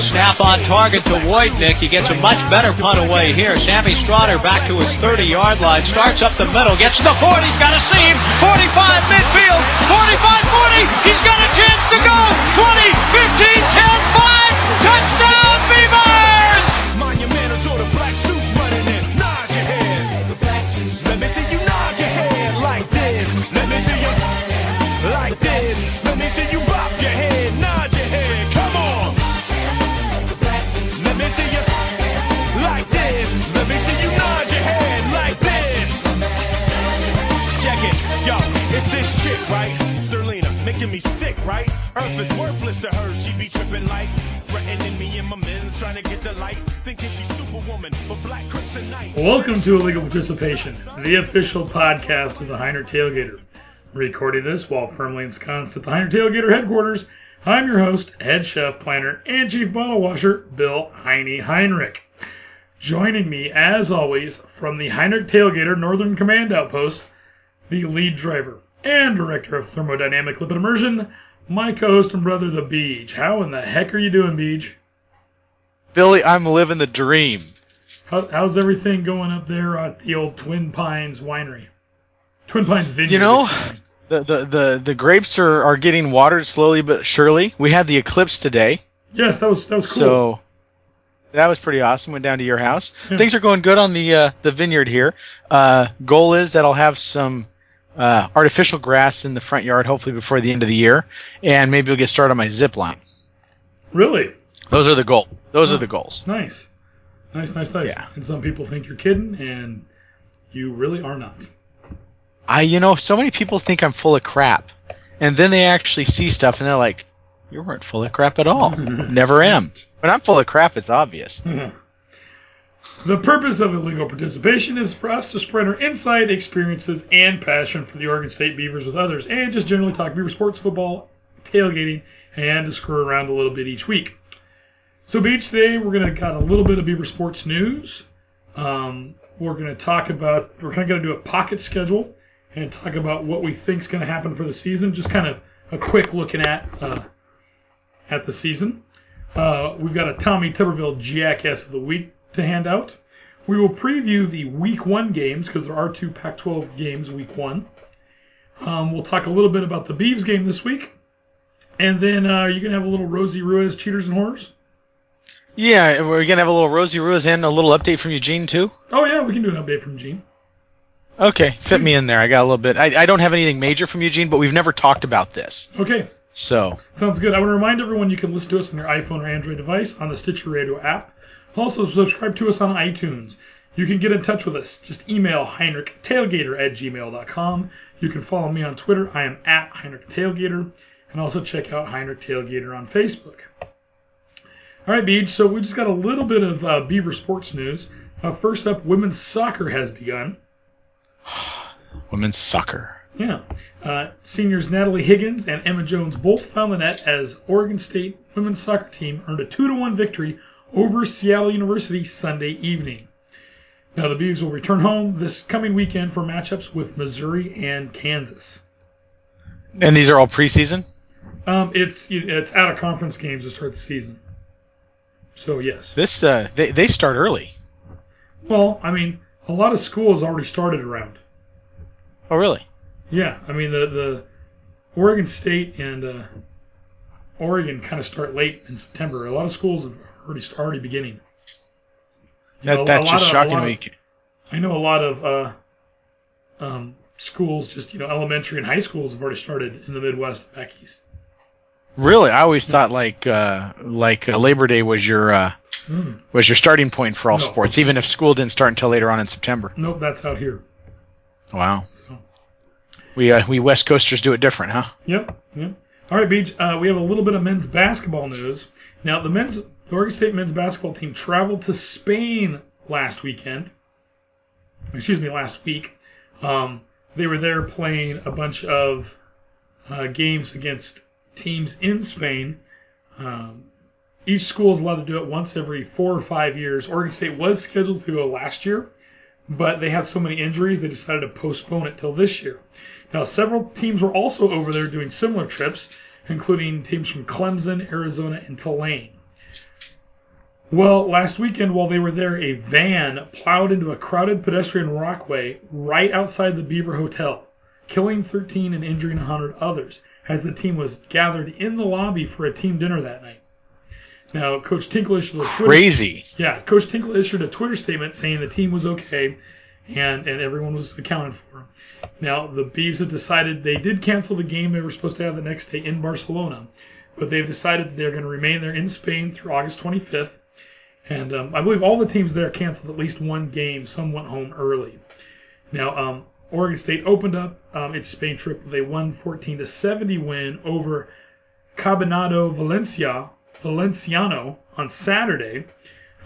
Snap on target to Wojtnik. He gets a much better punt away here. Sammy Strotter back to his 30-yard line. Starts up the middle. Gets to the 40. He's got a seam. 45 midfield. 45-40. He's got a chance to go. 20, 15, 10, 5. Touchdown making me sick, right? Earth is worthless to her, she be tripping like threatening me and my men's trying to get the light, thinking she's superwoman, but black kryptonite. Welcome to Illegal Participation, the official podcast of the Heinrich Tailgater. Recording this while firmly ensconced at the Heinrich Tailgater headquarters, I'm your host, head chef, planner, and chief bottle washer, Bill Heine Heinrich. Joining me, as always, from the Heinrich Tailgater Northern Command Outpost, the lead driver and director of thermodynamic lipid immersion, my co-host and brother, the Beej. How in the heck are you doing, Beej? Billy, I'm living the dream. How, how's everything going up there at the old Twin Pines Winery? Twin Pines Vineyard. You know, the the the, the grapes are, are getting watered slowly but surely. We had the eclipse today, Yes, that was that was cool. so that was pretty awesome. Went down to your house. Yeah. Things are going good on the uh, the vineyard here. Uh, goal is that I'll have some uh, artificial grass in the front yard, hopefully before the end of the year, and maybe we'll get started on my zip line. really Those are the goals. Those are the goals. nice, nice, nice, nice. Yeah. And some people think you're kidding, and you really are not. I, you know, so many people think I'm full of crap, and then they actually see stuff and they're like, "You weren't full of crap at all." Never am. When I'm full of crap, it's obvious. The purpose of illegal participation is for us to spread our insight, experiences, and passion for the Oregon State Beavers with others, and just generally talk Beaver sports, football, tailgating, and to screw around a little bit each week. So, Beej, today we're going to got a little bit of Beaver sports news. Um, we're going to talk about, we're kind of going to do a pocket schedule and talk about what we think is going to happen for the season. Just kind of a quick looking at uh, at the season. Uh, we've got a Tommy Tuberville Jackass of the Week to hand out. We will preview the Week 1 games because there are two Pac 12 games Week 1. Um, we'll talk a little bit about the Beavs game this week. And then uh, you're going to have a little Rosie Ruiz Cheaters and Horrors. Yeah, we're gonna have a little Rosie Ruiz and a little update from Eugene too. Oh, yeah, we can do an update from Gene. Okay, fit me in there. I got a little bit. I, I don't have anything major from Eugene, but we've never talked about this. Okay, So sounds good. I want to remind everyone you can listen to us on your iPhone or Android device on the Stitcher Radio app. Also, subscribe to us on iTunes. You can get in touch with us. Just email heinrichtailgater at gmail.com. You can follow me on Twitter. I am at Heinrich Tailgater. And also check out Heinrich Tailgater on Facebook. All right, Beej. So we just got a little bit of uh, Beaver sports news. Uh, first up, women's soccer has begun. women's soccer. Yeah. Uh, seniors Natalie Higgins and Emma Jones both found the net as Oregon State women's soccer team earned a 2 to 1 victory over Seattle University Sunday evening. Now, the Beavs will return home this coming weekend for matchups with Missouri and Kansas. And these are all preseason. Um, it's it's out of conference games to start the season. So, yes. This uh, they they start early. Well, I mean, a lot of schools already started around. Oh really? Yeah, I mean the the Oregon State and uh, Oregon kind of start late in September. A lot of schools have already already beginning. You know, That, a that's just of- shocking lot to of- me. I know a lot of uh, um, schools, just you know, elementary and high schools have already started in the Midwest back east. Really, I always thought like uh, like uh, Labor Day was your uh, Mm. was your starting point for all No. sports, even if school didn't start until later on in September. Nope, that's out here. Wow, So, we uh, we West Coasters do it different, huh? yep, yep. All right, Beej. Uh, we have a little bit of men's basketball news. Now, the men's, the Oregon State men's basketball team traveled to Spain last weekend. Excuse me, last week. Um, they were there playing a bunch of uh, games against teams in Spain. Um, each school is allowed to do it once every four or five years. Oregon State was scheduled to go last year, but they had so many injuries they decided to postpone it till this year. Now, several teams were also over there doing similar trips, including teams from Clemson, Arizona, and Tulane. Well, last weekend while they were there, a van plowed into a crowded pedestrian walkway right outside the Beaver Hotel, killing 13 and injuring 100 others, as the team was gathered in the lobby for a team dinner that night. Now, Coach Tinkle issued a Twitter Crazy. yeah, Coach Tinkle issued a Twitter statement saying the team was okay and, and everyone was accounted for. Now, the Bees have decided they did cancel the game they were supposed to have the next day in Barcelona, but they've decided that they're going to remain there in Spain through August 25th. And um, I believe all the teams there canceled at least one game. Some went home early. Now, um, Oregon State opened up um, its Spain trip with a 114 to 70 win over Cabinado Valencia Valenciano on Saturday.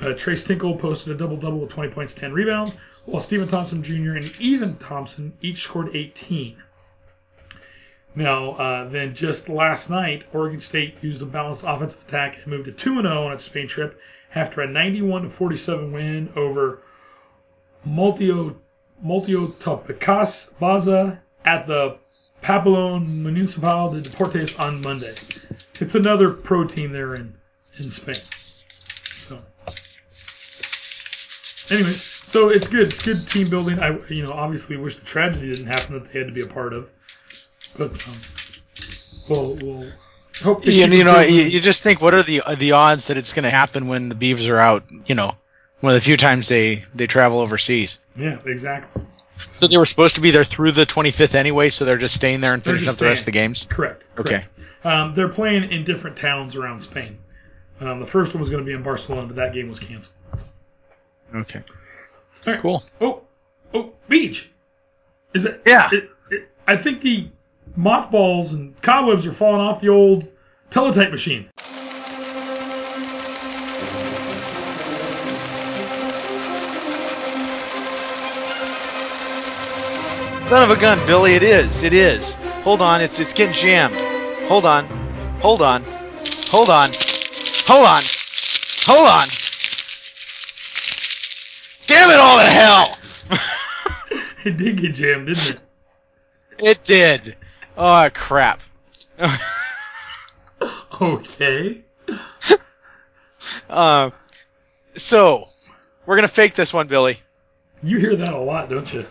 Uh, Tres Tinkle posted a double double with 20 points, 10 rebounds, while Stephen Thompson Jr. and Ethan Thompson each scored 18. Now, uh, then just last night, Oregon State used a balanced offensive attack and moved to 2 0 on its Spain trip after a 91 47 win over Multio Multio Topicas Baza at the Pabellón Municipal de Deportes on Monday. It's another pro team there in, in Spain. So, anyway, so it's good. It's good team building. I, you know, obviously wish the tragedy didn't happen that they had to be a part of, but um, we'll, we'll hope. You, you know, you, you just think, what are the the odds that it's going to happen when the Beavs are out? You know, one of the few times they they travel overseas. yeah, exactly. So they were supposed to be there through the 25th anyway, so they're just staying there and finishing up just the rest of the games. Correct. Okay. Um, they're playing in different towns around Spain. Um, the first one was going to be in Barcelona, but that game was canceled. Okay. All right. Cool. Oh, oh, Beej. Is it? Yeah. It, it, I think the mothballs and cobwebs are falling off the old teletype machine. Son of a gun, Billy, it is. It is. Hold on, it's it's getting jammed. Hold on. Hold on. Hold on. Hold on. Hold on. Damn it all to hell! It did get jammed, didn't it? it did. Oh crap. Okay. uh, so we're gonna fake this one, Billy. You hear that a lot, don't you?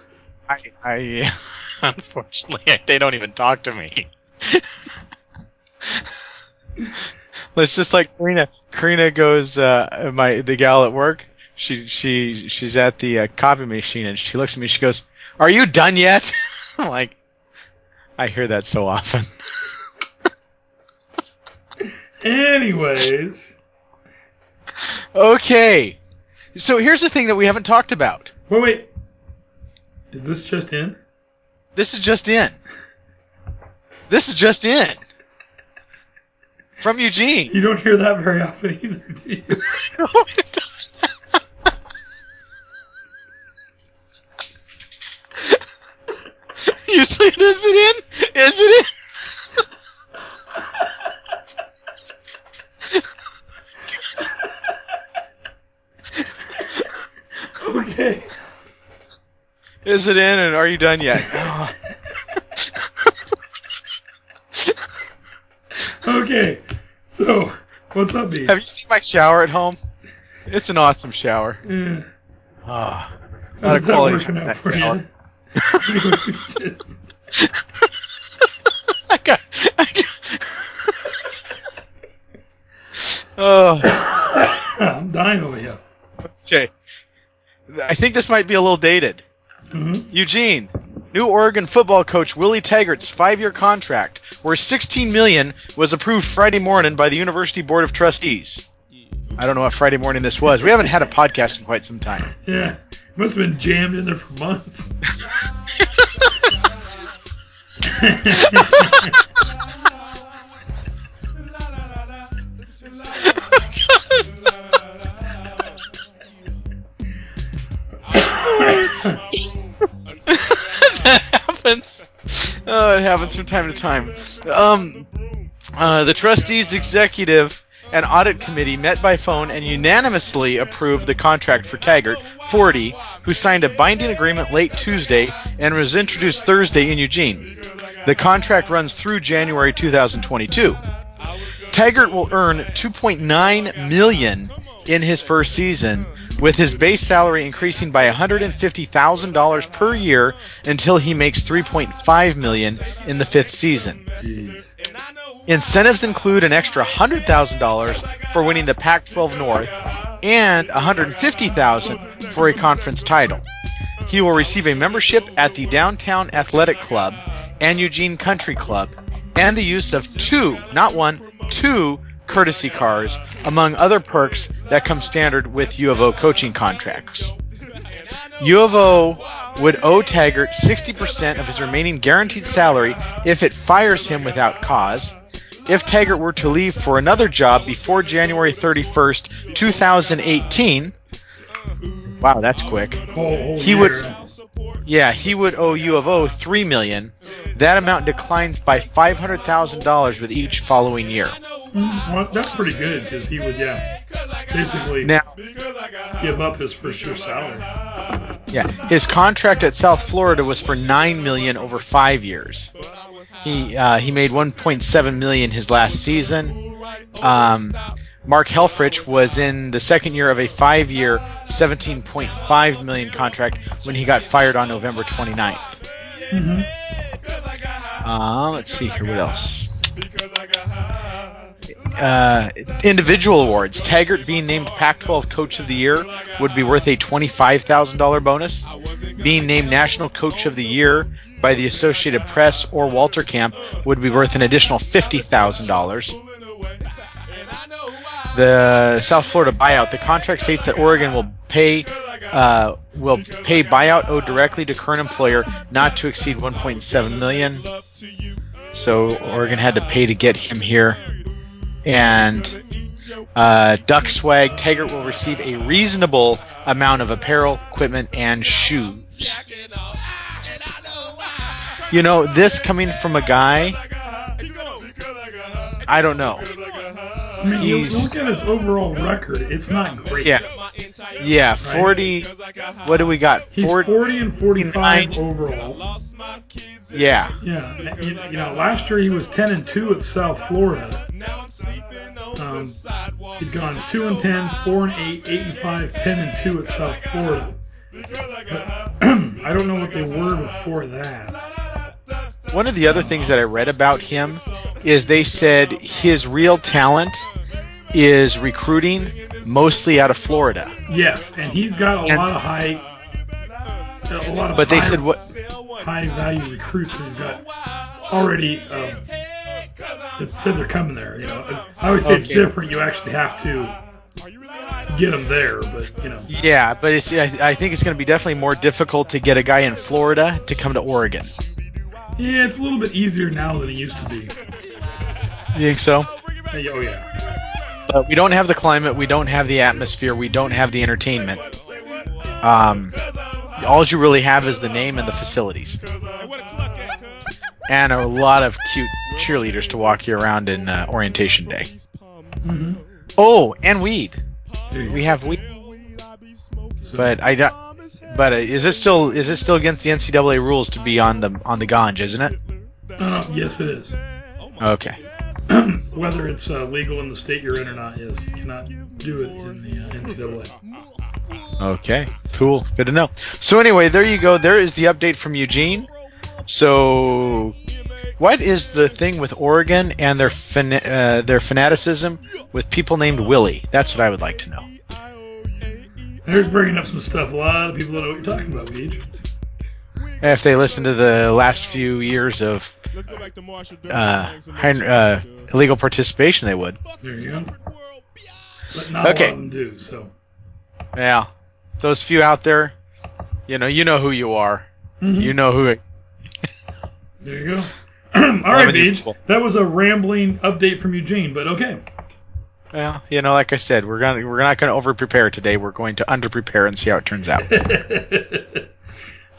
I, I unfortunately they don't even talk to me. It's just like Karina. Karina goes, uh, my the gal at work. She she she's at the uh, copy machine and she looks at me. She goes, "Are you done yet?" I'm like, I hear that so often. Anyways, Okay, so here's the thing that we haven't talked about. wait, wait. Is this just in? This is just in. This is just in. From Eugene. You don't hear that very often either, do you? you see, is it in? Is it in? Okay. Is it in? And are you done yet? Okay. So, what's up, B? Have you seen my shower at home? It's an awesome shower. Yeah. Ah, How's not a quality working out for shower. You? I got, I got. oh, I'm dying over here. okay. I think this might be a little dated. Mhm. Eugene, new Oregon football coach Willie Taggart's five-year contract, worth 16 million, was approved Friday morning by the University Board of Trustees. I don't know what Friday morning this was. We haven't had a podcast in quite some time. Yeah. Must have been jammed in there for months. that happens. Oh, it happens from time to time. Um, uh, the trustees, executive, and audit committee met by phone and unanimously approved the contract for Taggart, 40, who signed a binding agreement late Tuesday and was introduced Thursday in Eugene. The contract runs through January 2022. Taggart will earn 2.9 million in his first season, with his base salary increasing by $150,000 per year until he makes 3.5 million in the fifth season. Jeez. Incentives include an extra $100,000 for winning the Pac-12 North and $150,000 for a conference title. He will receive a membership at the Downtown Athletic Club and Eugene Country Club and the use of two, not one, two courtesy cars, among other perks that come standard with U of O coaching contracts. U of O would owe Taggart 60% of his remaining guaranteed salary if it fires him without cause. If Taggart were to leave for another job before January 31st, 2018, wow, that's quick. He would- Yeah, he would owe U of O 3 million. That amount declines by $500,000 with each following year. Well, that's pretty good because he would, yeah, basically Now, give up his first year salary. Yeah, his contract at South Florida was for nine million over five years. He uh, he made 1.7 million his last season. Um, Mark Helfrich was in the second year of a five-year, 17.5 million contract when he got fired on November 29th. Mhm. Uh, let's see here, what else? Uh, individual awards. Taggart being named Pac-12 Coach of the Year would be worth a $25,000 bonus. Being named National Coach of the Year by the Associated Press or Walter Camp would be worth an additional $50,000. The South Florida buyout. The contract states that Oregon will pay uh, will pay buyout owed directly to current employer not to exceed 1.7 million. So Oregon had to pay to get him here. And uh, Duck Swag Taggart will receive a reasonable amount of apparel, equipment, and shoes. You know, this coming from a guy, I don't know. I mean, you look at his overall record; it's not great. Yeah. Yeah, 40. What do we got? He's 40, 40 and 45 49. overall. yeah. Yeah, you, you know, last year he was 10 and 2 at South Florida. Um, he'd gone 2 and 10, 4 and 8, 8 and 5, 10 and 2 at South Florida. But I don't know what they were before that. One of the other things that I read about him is they said his real talent is recruiting mostly out of Florida. Yes, and he's got a And- lot of high, a lot of But they said what high value recruits. He's got already um, that said they're coming there. You know, I always say it's different. You actually have to get them there, but you know. Yeah, but it's I, I think it's going to be definitely more difficult to get a guy in Florida to come to Oregon. Yeah, it's a little bit easier now than it used to be. You think so? Oh yeah. But we don't have the climate, we don't have the atmosphere, we don't have the entertainment. Um, all you really have is the name and the facilities, and a lot of cute cheerleaders to walk you around in uh, orientation day. hmm Oh, and weed. We have weed, but I don't. But uh, is it still is it still against the NCAA rules to be on the on the ganj, isn't it? uh, yes, it is. Okay. Whether it's uh, legal in the state you're in or not, yes, you cannot do it in the uh, NCAA. Okay, cool. Good to know. So anyway, there you go. There is the update from Eugene. So, what is the thing with Oregon and their fan- uh, their fanaticism with people named Willie? That's what I would like to know. There's bringing up some stuff. A lot of people don't know what you're talking about, Beej. If they listen to the last few years of Let's go back to Marshall uh, uh, illegal participation, they would. There you go. But not Okay. a lot of them do. So Yeah, those few out there, you know, you know who you are. Mhm. You know who. there you go. All right, Loving Beej. That was a rambling update from Eugene, but okay. Well, you know, like I said, we're gonna we're not gonna over prepare today. We're going to under prepare and see how it turns out.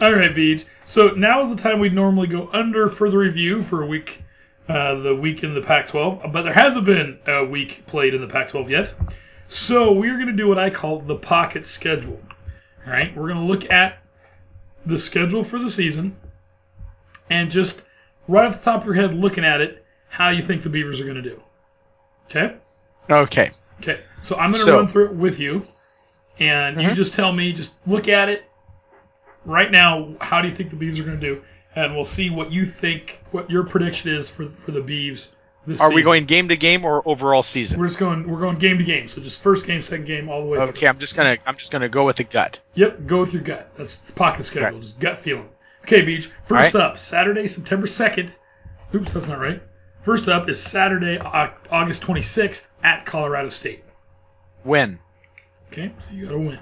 All right, Beej. So now is the time we'd normally go under further review for a week, uh, the week in the Pac-12. But there hasn't been a week played in the Pac-12 yet. So we're going to do what I call the pocket schedule. All right, we're going to look at the schedule for the season and just right off the top of your head, looking at it, how you think the Beavers are going to do. Okay. Okay. Okay, so I'm going to So- run through it with you, and you Mhm. just tell me, just look at it right now. How do you think the Beavs are going to do? And we'll see what you think, what your prediction is for for the Beavs this Are we going game to game or overall season? We're just going. We're going game to game. So just first game, second game, all the way. Okay, Through. I'm just gonna I'm just gonna go with the gut. Yep. Go with your gut. That's it's pocket schedule. Okay. Just gut feeling. Okay, Beej. First All up, Saturday, September second. Oops, that's not right. First up is Saturday, August 26th at Colorado State. Win. Okay, so you got to win.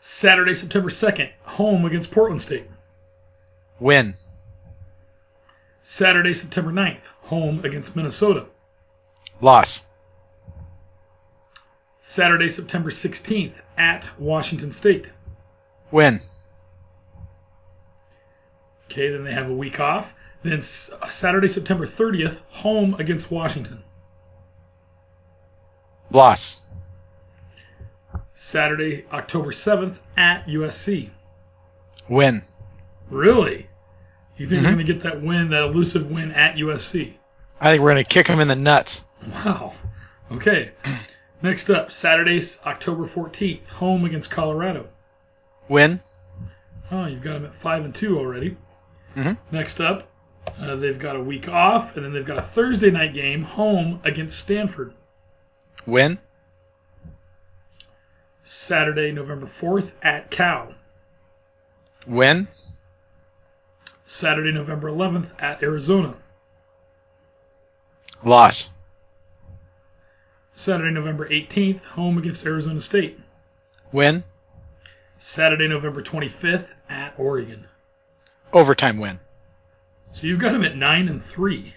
Saturday, September 2nd, home against Portland State. Win. Saturday, September 9th, home against Minnesota. Loss. Saturday, September 16th, at Washington State. Win. Okay, then they have a week off. Then uh, Saturday, September 30th, home against Washington. Loss. Saturday, October 7th, at USC. Win. Really? You think Mhm. they're going to get that win, that elusive win at USC? I think we're gonna kick him in the nuts. Wow. Okay. Next up, Saturday, October 14th, home against Colorado. Win. Oh, you've got them at five and two already. Mhm. Next up, uh, they've got a week off, and then they've got a Thursday night game home against Stanford. Win. Saturday, November fourth at Cal. Win. Saturday, November eleventh at Arizona. Loss. Saturday, November eighteenth, home against Arizona State. Win. Saturday, November twenty fifth at Oregon. Overtime win. So you've got them at nine and three.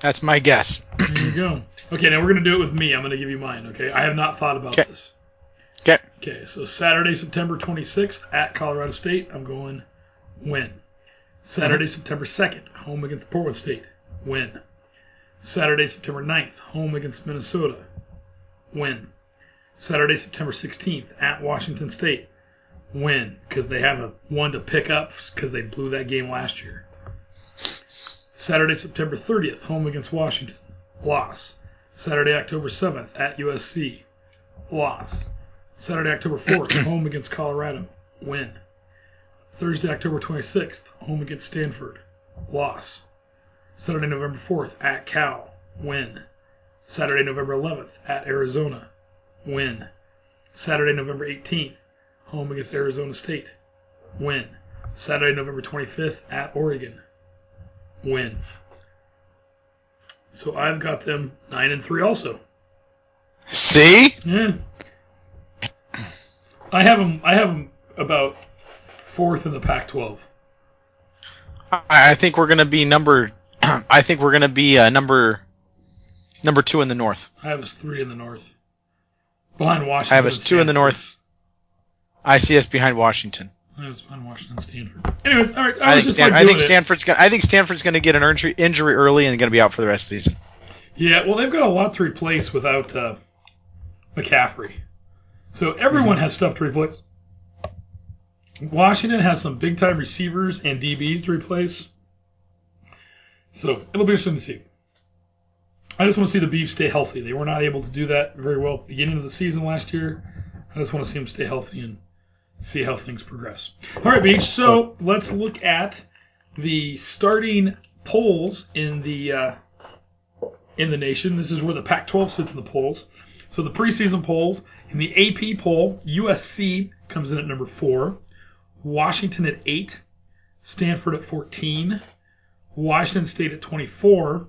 That's my guess. There you go. Okay, now we're gonna do it with me. I'm gonna give you mine. Okay, I have not thought about Okay. this. Okay. Okay, so Saturday, September 26th at Colorado State, I'm going win. Saturday, mm-hmm. September 2nd, home against Portland State, win. Saturday, September 9th, home against Minnesota, win. Saturday, September 16th at Washington State, win because they have a one to pick up because they blew that game last year. Saturday, September 30th, home against Washington, loss. Saturday, October 7th at USC, loss. Saturday, October 4th, home against Colorado, win. Thursday, October 26th, home against Stanford, loss. Saturday, November 4th, at Cal, win. Saturday, November 11th, at Arizona, win. Saturday, November 18th, home against Arizona State, win. Saturday, November 25th, at Oregon, win. So I've got them 9 and 3 also. See? Yeah. I have them. I have them about fourth in the Pac-12. I, I think we're gonna be number. I think we're gonna be uh, number number two in the north. I have us three in the North, behind Washington. I have us two in the north. I see us behind Washington. I us behind Washington, Stanford. Anyways, all right. I, I was think Stan- I think. Stanford's gonna I think Stanford's gonna get an injury injury early and gonna be out for the rest of the season. Yeah, well, they've got a lot to replace without uh, McCaffrey. So everyone Mm-hmm. has stuff to replace. Washington has some big time receivers and DBs to replace. So it'll be interesting to see. I just want to see the Beavs stay healthy. They were not able to do that very well at the beginning of the season last year. I just want to see them stay healthy and see how things progress. All right, Beej. So let's look at the starting polls in the uh, in the nation. This is where the Pac-12 sits in the polls. So the preseason polls In the AP poll, USC comes in at number four, Washington at eight, Stanford at 14, Washington State at 24,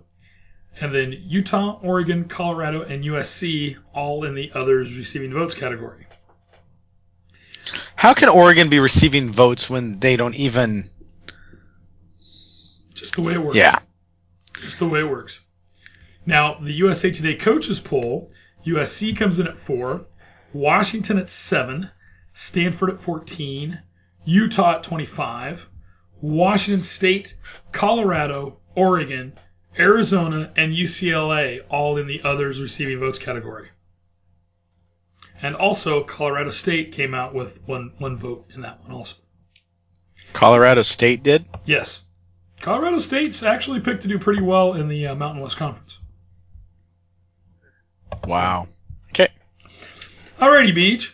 and then Utah, Oregon, Colorado, and USC all in the others receiving votes category. How can Oregon be receiving votes when they don't even? Just the way it works. Yeah. Just the way it works. Now, the USA Today coaches poll, USC comes in at four, Washington at seven, Stanford at 14, Utah at 25, Washington State, Colorado, Oregon, Arizona, and UCLA all in the others receiving votes category. And also, Colorado State came out with one, one vote in that one also. Colorado State did. Yes. Colorado State's actually picked to do pretty well in the uh, Mountain West Conference. Wow. Okay. Alrighty, Beej.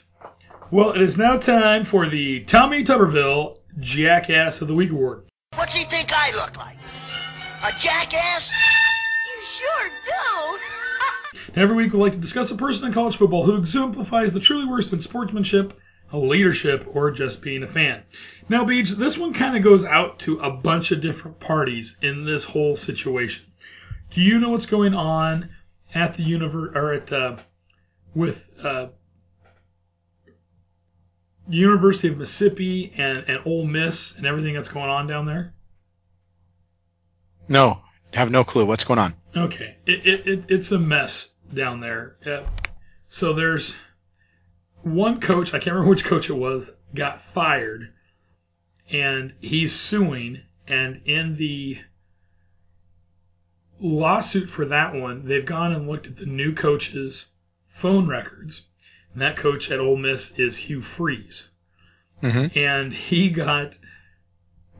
Well, it is now time for the Tommy Tuberville Jackass of the Week Award. What's he think I look like? A jackass? You sure do. And every week we like to discuss a person in college football who exemplifies the truly worst in sportsmanship, leadership, or just being a fan. Now, Beej, this one kind of goes out to a bunch of different parties in this whole situation. Do you know what's going on at the univer or at uh, with uh, University of Mississippi and and Ole Miss and everything that's going on down there? No, have no clue what's going on. Okay, it, it, it it's a mess down there. Uh, so there's one coach, I can't remember which coach it was, got fired, and he's suing. And in the lawsuit for that one, they've gone and looked at the new coach's phone records. And that coach at Ole Miss is Hugh Freeze. Mhm. And he got,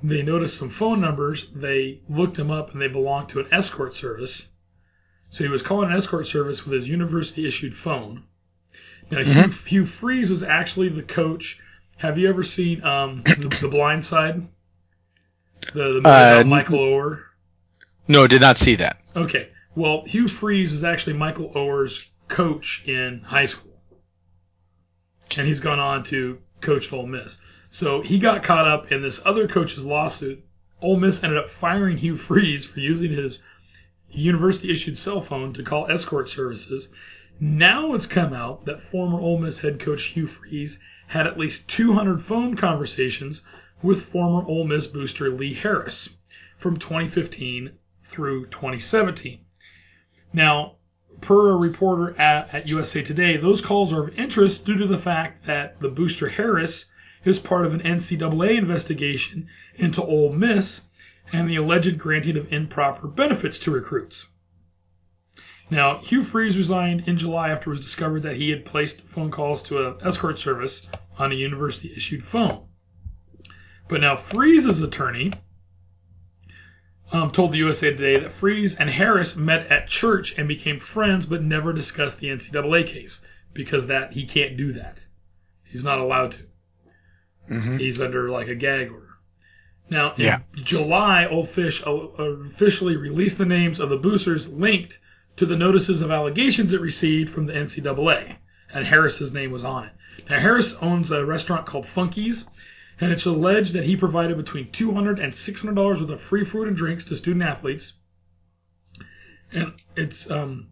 they noticed some phone numbers. They looked him up and they belonged to an escort service. So he was calling an escort service with his university issued phone. Now, Hugh, Hugh Freeze was actually the coach. Have you ever seen um, the, the Blind Side? The, the Uh, about Michael Oher? No, did not see that. Okay. Well, Hugh Freeze was actually Michael Oher's coach in high school. And he's gone on to coach Ole Miss. So he got caught up in this other coach's lawsuit. Ole Miss ended up firing Hugh Freeze for using his university issued cell phone to call escort services. Now it's come out that former Ole Miss head coach Hugh Freeze had at least 200 phone conversations with former Ole Miss booster Lee Harris from 2015 through 2017. Now, per a reporter at, at USA Today, those calls are of interest due to the fact that the booster Harris is part of an NCAA investigation into Ole Miss and the alleged granting of improper benefits to recruits. Now, Hugh Freeze resigned in July after it was discovered that he had placed phone calls to an escort service on a university issued phone. But now Freeze's attorney um, told the USA Today that Freeze and Harris met at church and became friends, but never discussed the NCAA case because that he can't do that. He's not allowed to. He's under like a gag order. Now, in Yeah. July, Ole Miss uh, officially released the names of the boosters linked to the notices of allegations it received from the NCAA, and Harris's name was on it. Now, Harris owns a restaurant called Funky's, and it's alleged that he provided between $200 and $600 worth of free food and drinks to student athletes. And it's um,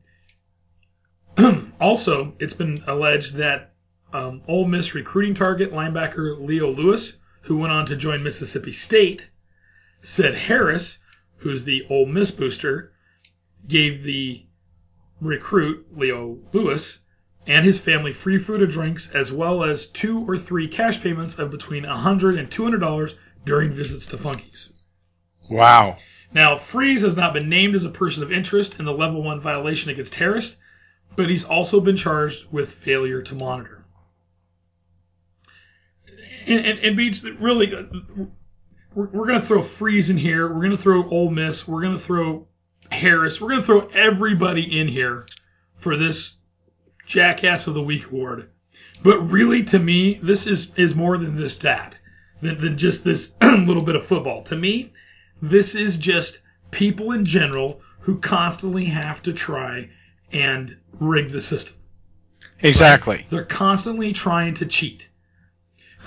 also it's been alleged that um, Ole Miss recruiting target linebacker Leo Lewis, who went on to join Mississippi State, said Harris, who's the Ole Miss booster, gave the recruit Leo Lewis and his family free food and drinks, as well as two or three cash payments of between $100 and $200 during visits to Funky's. Wow. Now, Freeze has not been named as a person of interest in the level one violation against Harris, but he's also been charged with failure to monitor. And, and, and Beej, really, uh, we're, we're going to throw Freeze in here. We're going to throw Ole Miss. We're going to throw Harris. We're going to throw everybody in here for this Jackass of the Week award. But really, to me, this is, is more than this that, than, than just this little bit of football. To me, this is just people in general who constantly have to try and rig the system. Exactly. They're constantly trying to cheat.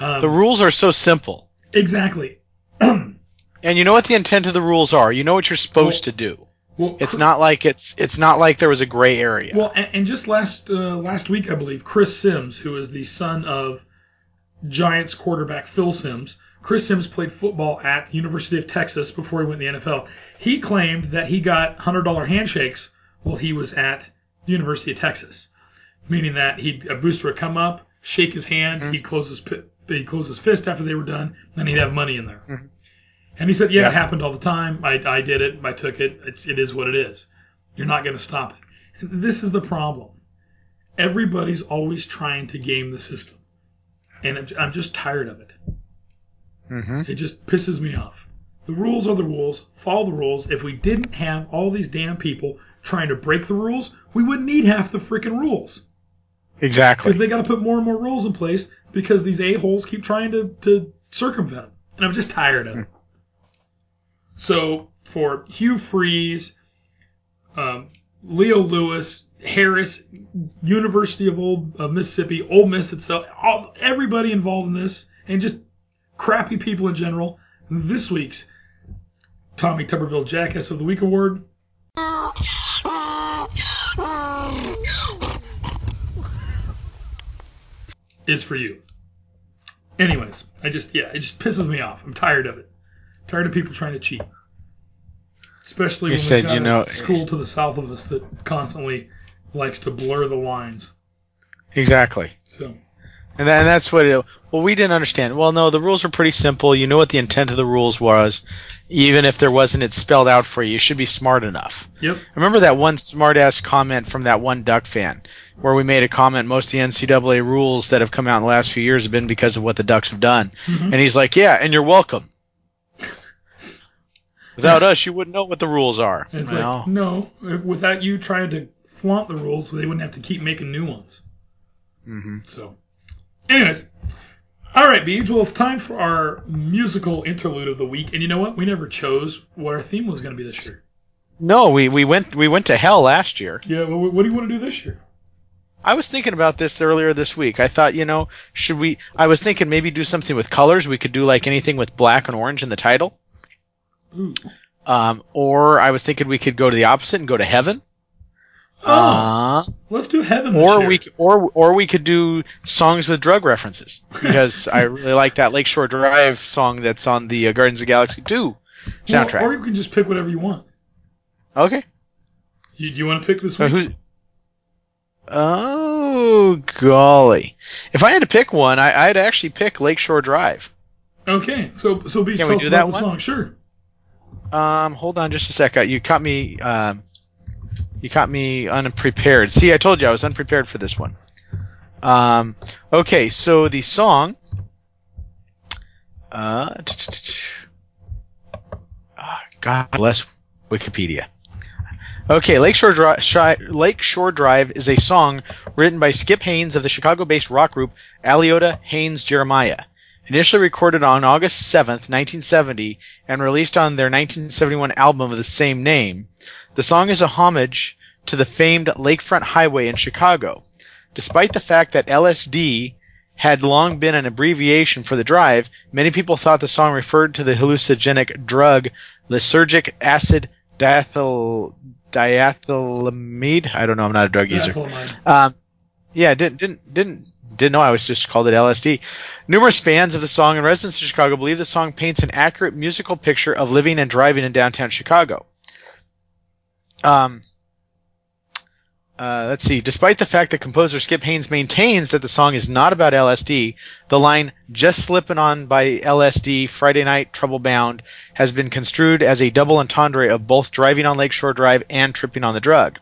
Um, The rules are so simple. exactly. And you know what the intent of the rules are. You know what you're supposed to do. Well, It's not like it's it's not like there was a gray area. Well, and, and just last uh, last week, I believe Chris Simms, who is the son of Giants quarterback Phil Simms, Chris Simms played football at the University of Texas before he went to the NFL. He claimed that he got hundred dollar handshakes while he was at the University of Texas, meaning that he'd a booster would come up, shake his hand, he'd close his he'd close his fist after they were done, and he'd have money in there. And he said, "Yeah, it happened all the time. I, I did it. I took it. It's, it is what it is. You're not going to stop it." And this is the problem. Everybody's always trying to game the system, and I'm, I'm just tired of it. hmm It just pisses me off. The rules are the rules. Follow the rules. If we didn't have all these damn people trying to break the rules, we wouldn't need half the freaking rules. Exactly. Because they got to put more and more rules in place because these a-holes keep trying to, to circumvent them. And I'm just tired of it. So for Hugh Freeze, um, Leo Lewis, Harris, University of Old of Mississippi, Ole Miss itself, all, everybody involved in this, and just crappy people in general, this week's Tommy Tuberville Jackass of the Week award is for you. Anyways, I just yeah, it just pisses me off. I'm tired of it. Tired of people trying to cheat. Especially You when said, got you know- school to the south of us that constantly likes to blur the lines. Exactly. So And, that, and that's what it. Well, we didn't understand. Well, no, the rules are pretty simple. You know what the intent of the rules was. Even if there wasn't it spelled out for you, you should be smart enough. yep. Remember that one smart ass comment from that one Duck fan, where we made a comment. Most of the NCAA rules that have come out in the last few years have been because of what the Ducks have done. Mm-hmm. And he's like, "Yeah, and you're welcome." Without us, you wouldn't know what the rules are. And it's Well, like no, without you trying to flaunt the rules, so they wouldn't have to keep making new ones. Mhm. So, anyways, all right, Beej. Well, it's time for our musical interlude of the week. And you know what? We never chose what our theme was going to be this year. no, we, we went we went to hell last year. Yeah. Well, what do you want to do this year? I was thinking about this earlier this week. I thought, you know, should we? I was thinking maybe do something with colors. We could do like anything with black and orange in the title. Um, or I was thinking we could go to the opposite and go to heaven. Oh, Uh, let's do heaven. or we or or we could do songs with drug references because I really like that Lakeshore Drive song that's on the uh, Guardians of the Galaxy 2 soundtrack. Well, or you can just pick whatever you want. okay. You, do you want to pick this Uh, week? who's Oh golly! If I had to pick one, I, I'd actually pick Lakeshore Drive. Okay, so so Beej, Can we do that one? song. Sure. Um, hold on just a second. You caught me. Um, you caught me unprepared. See, I told you I was unprepared for this one. Um, okay, so the song. Uh, ah, God bless Wikipedia. Okay, Lakeshore Drive, Lakeshore Drive is a song written by Skip Haynes of the Chicago-based rock group Aliotta Haynes Jeremiah. Initially recorded on August 7th, 1970, and released on their 1971 album of the same name, the song is a homage to the famed Lakefront Highway in Chicago. Despite the fact that LSD had long been an abbreviation for the drive, many people thought the song referred to the hallucinogenic drug lysergic acid diethyl diethylamide. I don't know. I'm not a drug user. Um, yeah, didn't didn't didn't didn't know I was just called it LSD. Numerous fans of the song and residents of Chicago believe the song paints an accurate musical picture of living and driving in downtown Chicago. Um, uh, let's see. Despite the fact that composer Skip Haynes maintains that the song is not about LSD, the line "Just slipping On" by LSD, "Friday Night Trouble Bound" has been construed as a double entendre of both driving on Lakeshore Drive and tripping on the drug.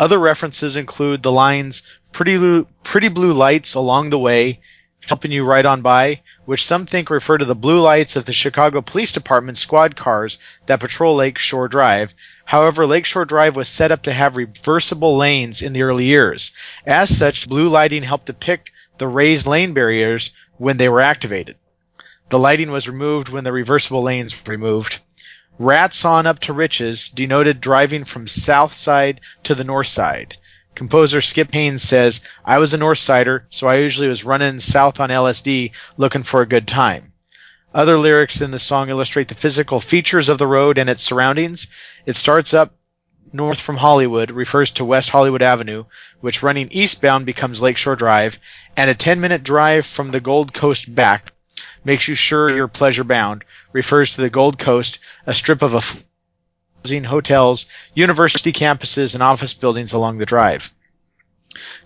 Other references include the lines "Pretty blue, pretty blue lights along the way, helping you right on by," which some think refer to the blue lights of the Chicago Police Department squad cars that patrol Lakeshore Drive. However, Lakeshore Drive was set up to have reversible lanes in the early years. As such, blue lighting helped depict the raised lane barriers when they were activated. The lighting was removed when the reversible lanes were removed. Rats on up to riches denoted driving from south side to the north side. Composer Skip Haynes says, I was a North Sider, so I usually was running south on LSD looking for a good time. Other lyrics in the song illustrate the physical features of the road and its surroundings. It starts up north from Hollywood, refers to West Hollywood Avenue, which running eastbound becomes Lakeshore Drive, and a 10 minute drive from the Gold Coast back makes you sure you're pleasure bound, refers to the Gold Coast, a strip of housing, hotels, university campuses, and office buildings along the drive.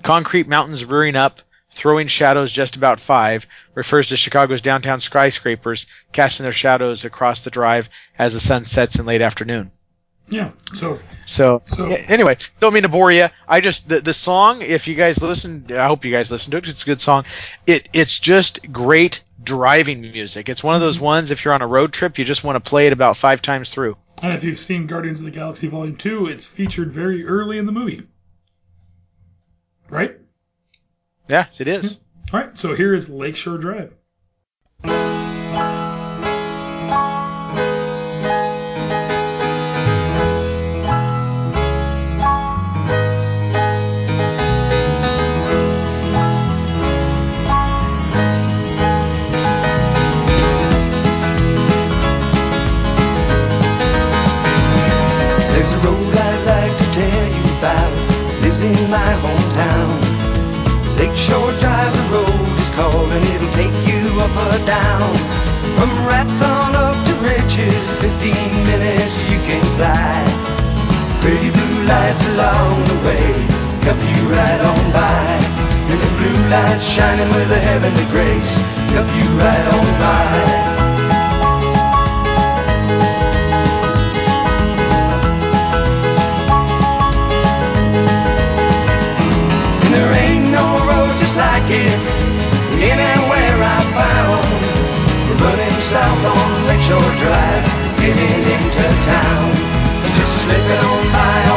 Concrete mountains rearing up, throwing shadows just about five, refers to Chicago's downtown skyscrapers casting their shadows across the drive as the sun sets in late afternoon. Yeah. So So, So- yeah, anyway, don't mean to bore you. I just the the song. If you guys listen, I hope you guys listen to it. It's a good song. It it's just great driving music. It's one of those mm-hmm. ones. If you're on a road trip, you just want to play it about five times through. and if you've seen Guardians of the Galaxy Volume Two, it's featured very early in the movie. Right? Yes, it is. All right. So here is Lakeshore Drive. Take you up or down. From rats on up to riches, 15 minutes you can fly. Pretty blue lights along the way, help you right on by. And the blue lights shining with a heavenly grace, help you right on by. Slipping on by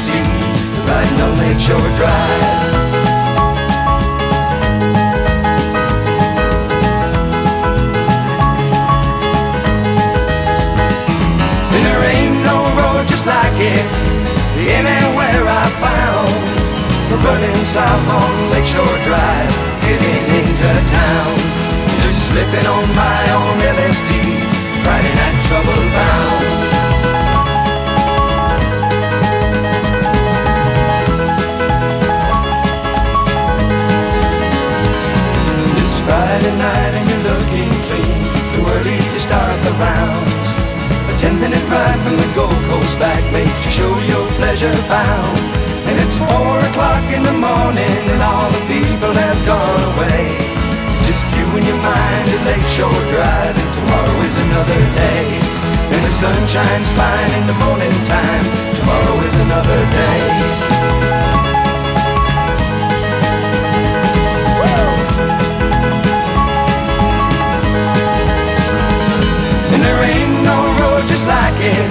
see riding on Lakeshore Drive. And there ain't no road just like it anywhere I found. Running south on Lakeshore Drive, getting into town. Just slipping on by on LSD, riding that trouble bound. Night and you're looking clean, too early to start the rounds. A ten minute ride from the Gold Coast back makes you show your pleasure bound. And it's four o'clock in the morning and all the people have gone away. Just you and your mind at Lakeshore Drive and tomorrow is another day. And the sun shines fine in the morning time. Tomorrow is another day. Just like it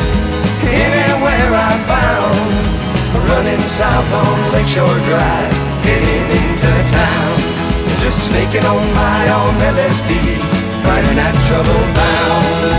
anywhere I found. Running south on Lakeshore Drive, getting into town. Just snaking on by on LSD, riding that trouble bound.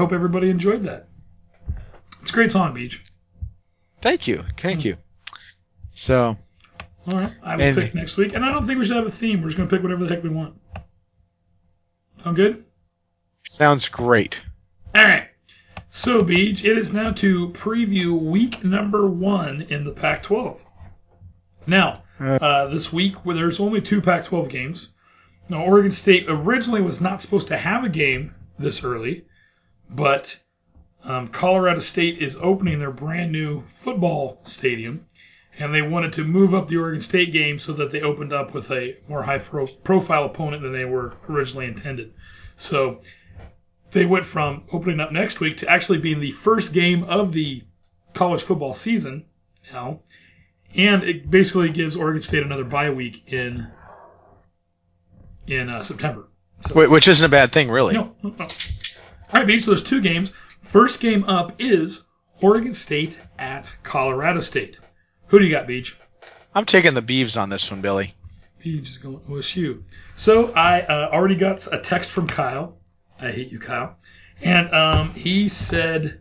Hope everybody enjoyed that. It's a great song, Beej. Thank you, thank you. So All right, I will And- pick next week, and I don't think we should have a theme. We're just gonna pick whatever the heck we want. Sound good? sounds great. All right. So, Beej, it is now to preview week number one in the Pac-12. Now, uh, this week, where there's only two Pac-12 games. Now, Oregon State originally was not supposed to have a game this early, but um, Colorado State is opening their brand new football stadium, and they wanted to move up the Oregon State game so that they opened up with a more high-profile opponent than they were originally intended. So they went from opening up next week to actually being the first game of the college football season now, and it basically gives Oregon State another bye week in in uh, September. So, Wh- Which isn't a bad thing, really. no, no, no. All right, Beej. So there's two games. First game up is Oregon State at Colorado State. Who do you got, Beej? I'm taking the Beavs on this one, Billy. Beej is going OSU. So I uh, already got a text from Kyle. I hate you, Kyle. And um, he said,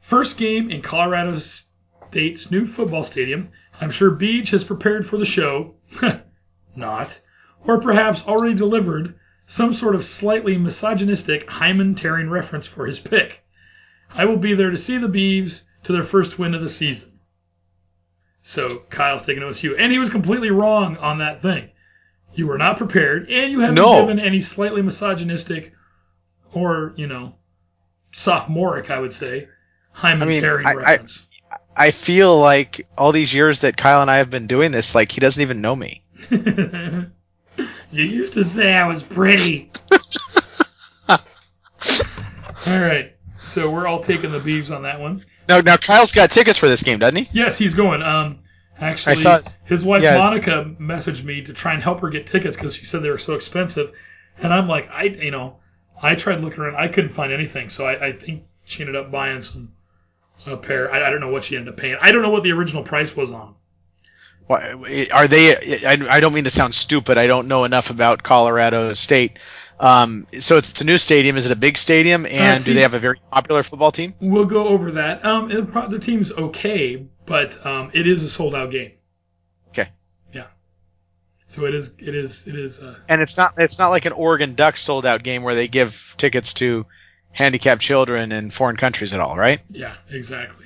first game in Colorado State's new football stadium. I'm sure Beej has prepared for the show. Not. Or perhaps already delivered some sort of slightly misogynistic Hyman tearing reference for his pick. I will be there to see the Beavs to their first win of the season. So Kyle's taking OSU. And he was completely wrong on that thing. You were not prepared, and you haven't No. given any slightly misogynistic or, you know, sophomoric, I would say, Hyman I mean, tearing I- I- reference. I feel like all these years that Kyle and I have been doing this, like he doesn't even know me. you used to say I was pretty. all right. So we're all taking the Beavs on that one. Now, now Kyle's got tickets for this game, doesn't he? Yes, he's going. Um, actually, his- his wife yeah, his- Monica messaged me to try and help her get tickets because she said they were so expensive, and I'm like, I, you know, I tried looking around, I couldn't find anything, so I, I think she ended up buying some a pair. I, I don't know what she ended up paying. I don't know what the original price was on. Are they? I, I don't mean to sound stupid. I don't know enough about Colorado State. Um, so it's a new stadium. Is it a big stadium? And see- do they have a very popular football team? We'll go over that. Um, it, the team's okay, but um, it is a sold out game. Okay. Yeah. So it is. It is. It is. Uh, And it's not. It's not like an Oregon Ducks sold out game where they give tickets to handicapped children in foreign countries at all, right? yeah. Exactly.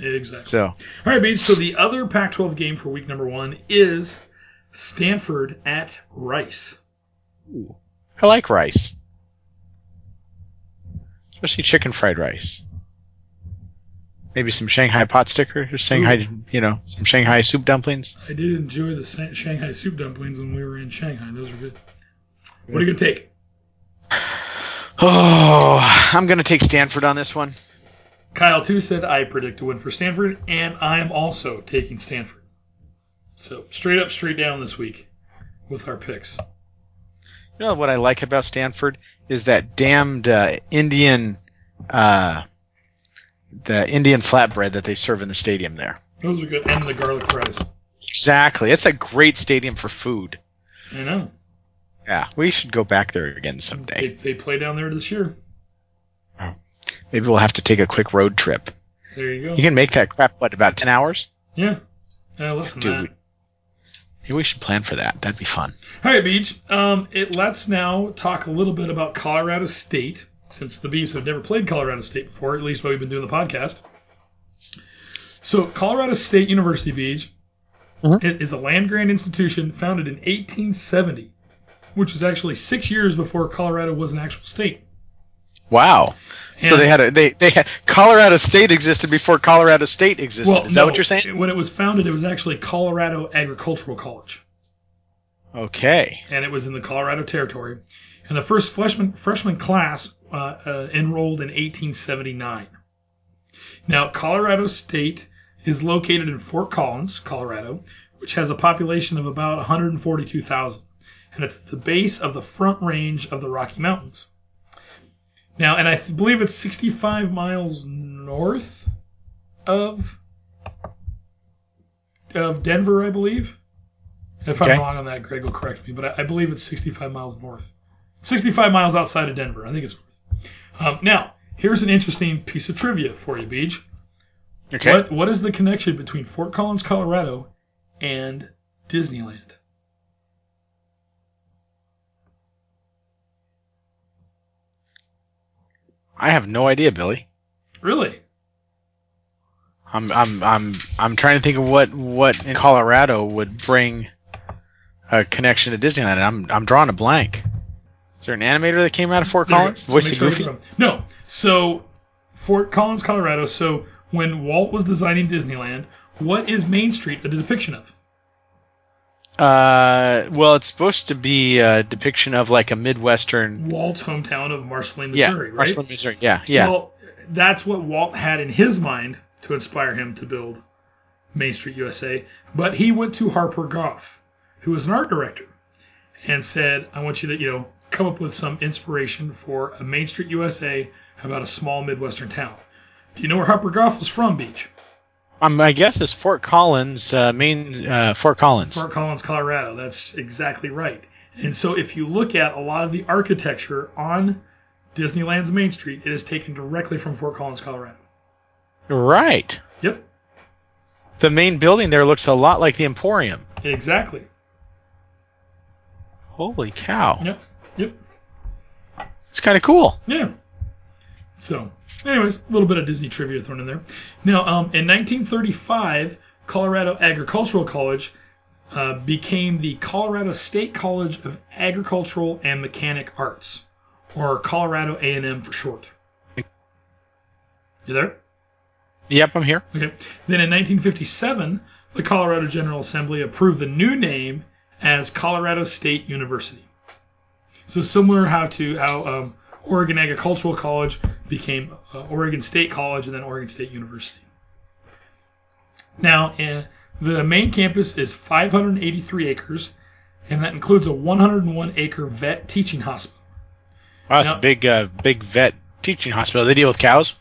Exactly. So All right, Beej. So the other Pac-12 game for week number one is Stanford at Rice. I like rice, especially chicken fried rice. Maybe some Shanghai pot sticker, or Shanghai, you know, some Shanghai soup dumplings. I did enjoy the Shanghai soup dumplings when we were in Shanghai. Those were good. What are you gonna take? Oh, I'm gonna take Stanford on this one. Kyle too said I predict a win for Stanford, and I'm also taking Stanford. So straight up, straight down this week with our picks. You know what I like about Stanford is that damned uh, Indian, uh, the Indian flatbread that they serve in the stadium there. Those are good, and the garlic fries. Exactly, it's a great stadium for food. I know Yeah, we should go back there again someday. they play down there this year. Maybe we'll have to take a quick road trip. There you go. You can make that crap what about ten hours? Yeah, uh, less than Dude. that. Maybe we should plan for that. That'd be fun. All right, Beej. Um, it, let's now talk a little bit about Colorado State, since the Beavs have never played Colorado State before, at least while we've been doing the podcast. So, Colorado State University, Beej, Mhm. it is a land grant institution founded in 1870, which is actually six years before Colorado was an actual state. Wow. So they had a they they had Colorado State existed before Colorado State existed. Is that no, what you're saying? When it was founded, it was actually Colorado Agricultural College. Okay. and it was in the Colorado Territory. And the first freshman freshman class uh, uh, enrolled in 1879. Now, Colorado State is located in Fort Collins, Colorado, which has a population of about 142,000, and it's the base of the Front Range of the Rocky Mountains. Now, and I believe it's 65 miles north of of Denver, I believe. If Okay. I'm wrong on that, Greg will correct me, but I, I believe it's 65 miles north. 65 miles outside of Denver. I think it's north. Um, now, here's an interesting piece of trivia for you, Beej. Okay. What What is the connection between Fort Collins, Colorado, and Disneyland? I have no idea, Billy. Really? I'm I'm I'm I'm trying to think of what what in Colorado would bring a connection to Disneyland. I'm I'm drawing a blank. Is there an animator that came out of Fort Collins? go. Voice of sure Goofy. get. No. So, Fort Collins, Colorado. So, when Walt was designing Disneyland, what is Main Street a depiction of? Uh, well, it's supposed to be a depiction of like a midwestern. Walt's hometown of Marceline, Yeah, Missouri, right? Marceline, Missouri. Yeah, yeah. Well, that's what Walt had in his mind to inspire him to build Main Street USA. But he went to Harper Goff, who was an art director, and said, I want you to, you know, come up with some inspiration for a Main Street USA about a small Midwestern town. Do you know where Harper Goff was from, Beej? Um, my guess is Fort Collins, uh, main uh, Fort Collins. Fort Collins, Colorado. That's exactly right. And so if you look at a lot of the architecture on Disneyland's Main Street, it is taken directly from Fort Collins, Colorado. Right. Yep, The main building there looks a lot like the Emporium. exactly. Holy cow! Yep, yep. It's kind of cool. Yeah. So, anyways, a little bit of Disney trivia thrown in there. Now, um, in 1935, Colorado Agricultural College uh, became the Colorado State College of Agricultural and Mechanic Arts, or Colorado A&M for short. You there? Yep, I'm here. Okay. Then in 1957, the Colorado General Assembly approved the new name as Colorado State University. So similar how to how um, Oregon Agricultural College became uh, Oregon State College and then Oregon State University. Now, uh, the main campus is 583 acres, and that includes a 101 acre vet teaching hospital. Wow, it's Now- a big, uh, big vet teaching hospital. They deal with cows.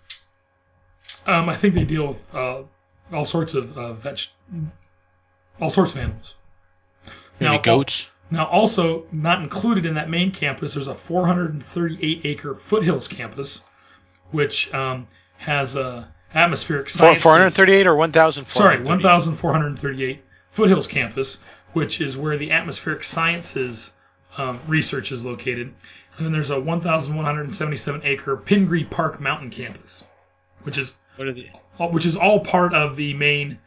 Um, I think they deal with uh, all sorts of uh, veg- all sorts of animals. Maybe Now, goats. Now, also not included in that main campus, there's a 438 acre foothills campus, which um, has a atmospheric Four, science. 438 or 1,000? Sorry, 1,438 foothills campus, which is where the atmospheric sciences um, research is located. And then there's a 1,177 acre Pingree Park Mountain campus, which is What are the? all- which is all part of the main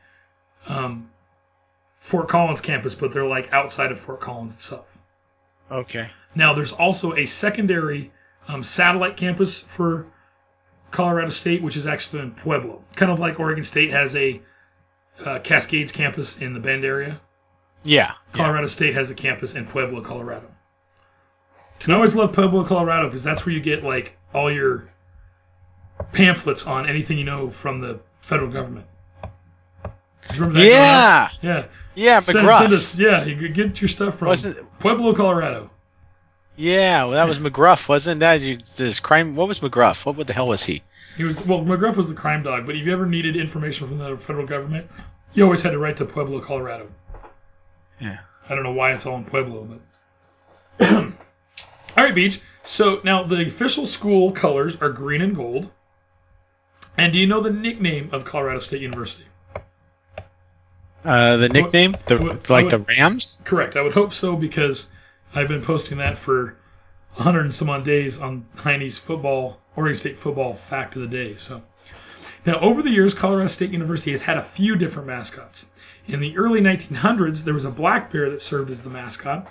um, Fort Collins campus, but they're like outside of Fort Collins itself. Okay. Now, there's also a secondary um, satellite campus for Colorado State, which is actually in Pueblo. Kind of like Oregon State has a uh, Cascades campus in the Bend area. Yeah. yeah. Colorado State has a campus in Pueblo, Colorado. And I always love Pueblo, Colorado, because that's where you get like all your pamphlets on anything you know from the federal government. Do remember that? growing up? Yeah. Yeah. Yeah, Send, McGruff. send us, yeah, you get your stuff from Pueblo, Colorado. Yeah, well, that was McGruff, wasn't that? You, this crime. What was McGruff? What, what the hell was he? He was well. McGruff was the crime dog, but if you ever needed information from the federal government, you always had to write to Pueblo, Colorado. Yeah. I don't know why it's all in Pueblo, but all right, Beej. So now the official school colors are green and gold. And do you know the nickname of Colorado State University? Uh, the nickname, the what- like what- the Rams. Correct. I would hope so because I've been posting that for a hundred and some odd days on Heine's football, Oregon State football fact of the day. So now over the years, Colorado State University has had a few different mascots. In the early 1900s, there was a black bear that served as the mascot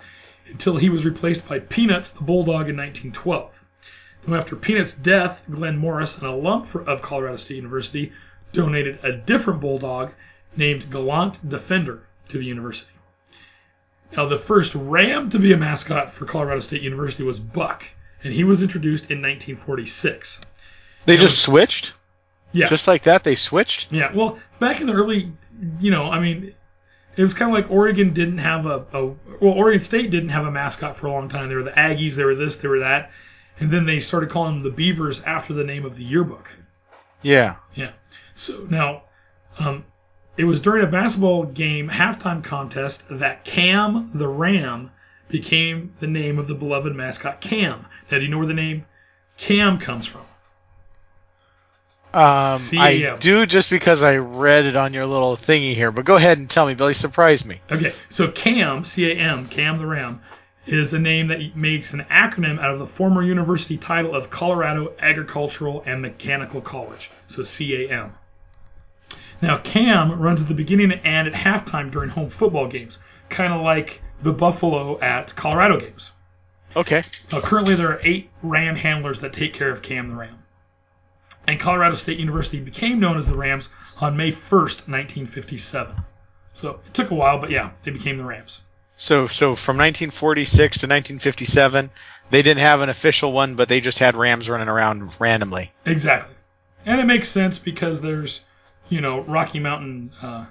until he was replaced by Peanuts, the bulldog, in 1912. Now, after Peanuts' death, Glenn Morris, an alum of Colorado State University, donated a different bulldog named Gallant Defender to the university. Now, the first ram to be a mascot for Colorado State University was Buck, and he was introduced in 1946. They just switched, Yeah, just like that. They switched. yeah. Well, back in the early, you know, I mean, it was kind of like Oregon didn't have a, a, well, Oregon State didn't have a mascot for a long time. They were the Aggies, they were this, they were that, and then they started calling them the Beavers after the name of the yearbook. Yeah. Yeah. So now, um, it was during a basketball game halftime contest that Cam the Ram became the name of the beloved mascot Cam. Now, do you know where the name Cam comes from? Um, I do just because I read it on your little thingy here. But go ahead and tell me, Billy. Surprise me. Okay, so CAM, C-A-M, CAM the Ram, is a name that makes an acronym out of the former university title of Colorado Agricultural and Mechanical College. So CAM. Now, CAM runs at the beginning and at halftime during home football games, kind of like the Buffalo at Colorado games. Okay. Now, currently, there are eight Ram handlers that take care of Cam the Ram. And Colorado State University became known as the Rams on May 1st, 1957. So it took a while, but yeah, they became the Rams. So so from 1946 to 1957, they didn't have an official one, but they just had Rams running around randomly. Exactly. And it makes sense because there's, you know, Rocky Mountain uh,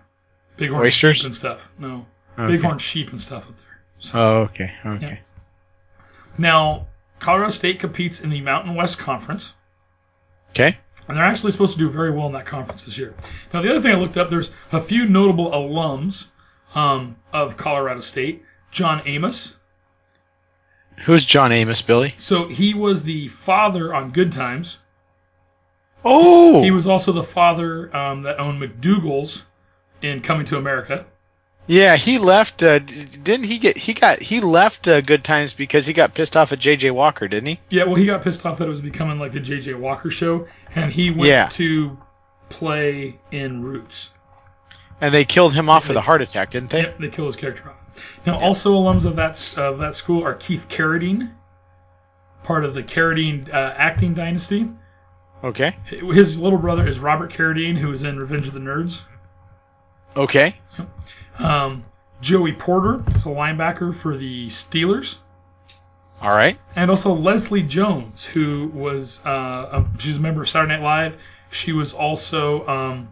bighorn Oysters? sheep and stuff. No, Okay. bighorn sheep and stuff up there. So, Oh, okay. Okay. Yeah. now, Colorado State competes in the Mountain West Conference. Okay. And they're actually supposed to do very well in that conference this year. Now, the other thing I looked up, there's a few notable alums um, of Colorado State. John Amos. Who's John Amos, Billy? So he was the father on Good Times. Oh. He was also the father um, that owned McDougal's in Coming to America. Yeah, he left. Uh, d- didn't he get? He got. He left uh, Good Times because he got pissed off at J.J. Walker, didn't he? Yeah, well, he got pissed off that it was becoming like the J.J. Walker show, and he went Yeah. to play in Roots. And they killed him off with a heart attack, didn't they? Yep, they kill his character off. Now, also alums of that of that school are Keith Carradine, part of the Carradine uh, acting dynasty. Okay. His little brother is Robert Carradine, who was in Revenge of the Nerds. Okay. Um, Joey Porter is a linebacker for the Steelers. All right. And also Leslie Jones, who was uh, a, she's a member of Saturday Night Live. She was also um,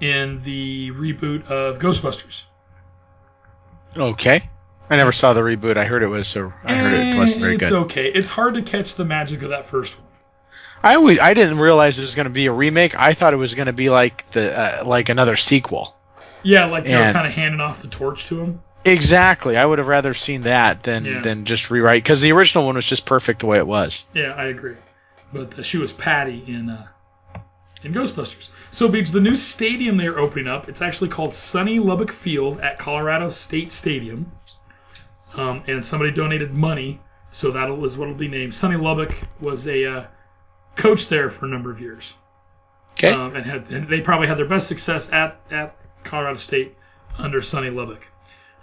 in the reboot of Ghostbusters. Okay. I never saw the reboot. I heard it was. So I heard it wasn't very Eh, it's good. okay. It's hard to catch the magic of that first one. I always. I didn't realize it was going to be a remake. I thought it was going to be like the uh, like another sequel. Yeah, like they were kind of handing off the torch to him. Exactly. I would have rather seen that than Yeah. than just rewrite because the original one was just perfect the way it was. Yeah, I agree. But uh, she was Patty in uh, in Ghostbusters. So, Beej, the new stadium they're opening up, it's actually called Sonny Lubick Field at Colorado State Stadium. Um, and somebody donated money, so that is what it'll be named. Sonny Lubick was a uh, coach there for a number of years. Okay. Um, and, had, and they probably had their best success at, at Colorado State under Sonny Lubick.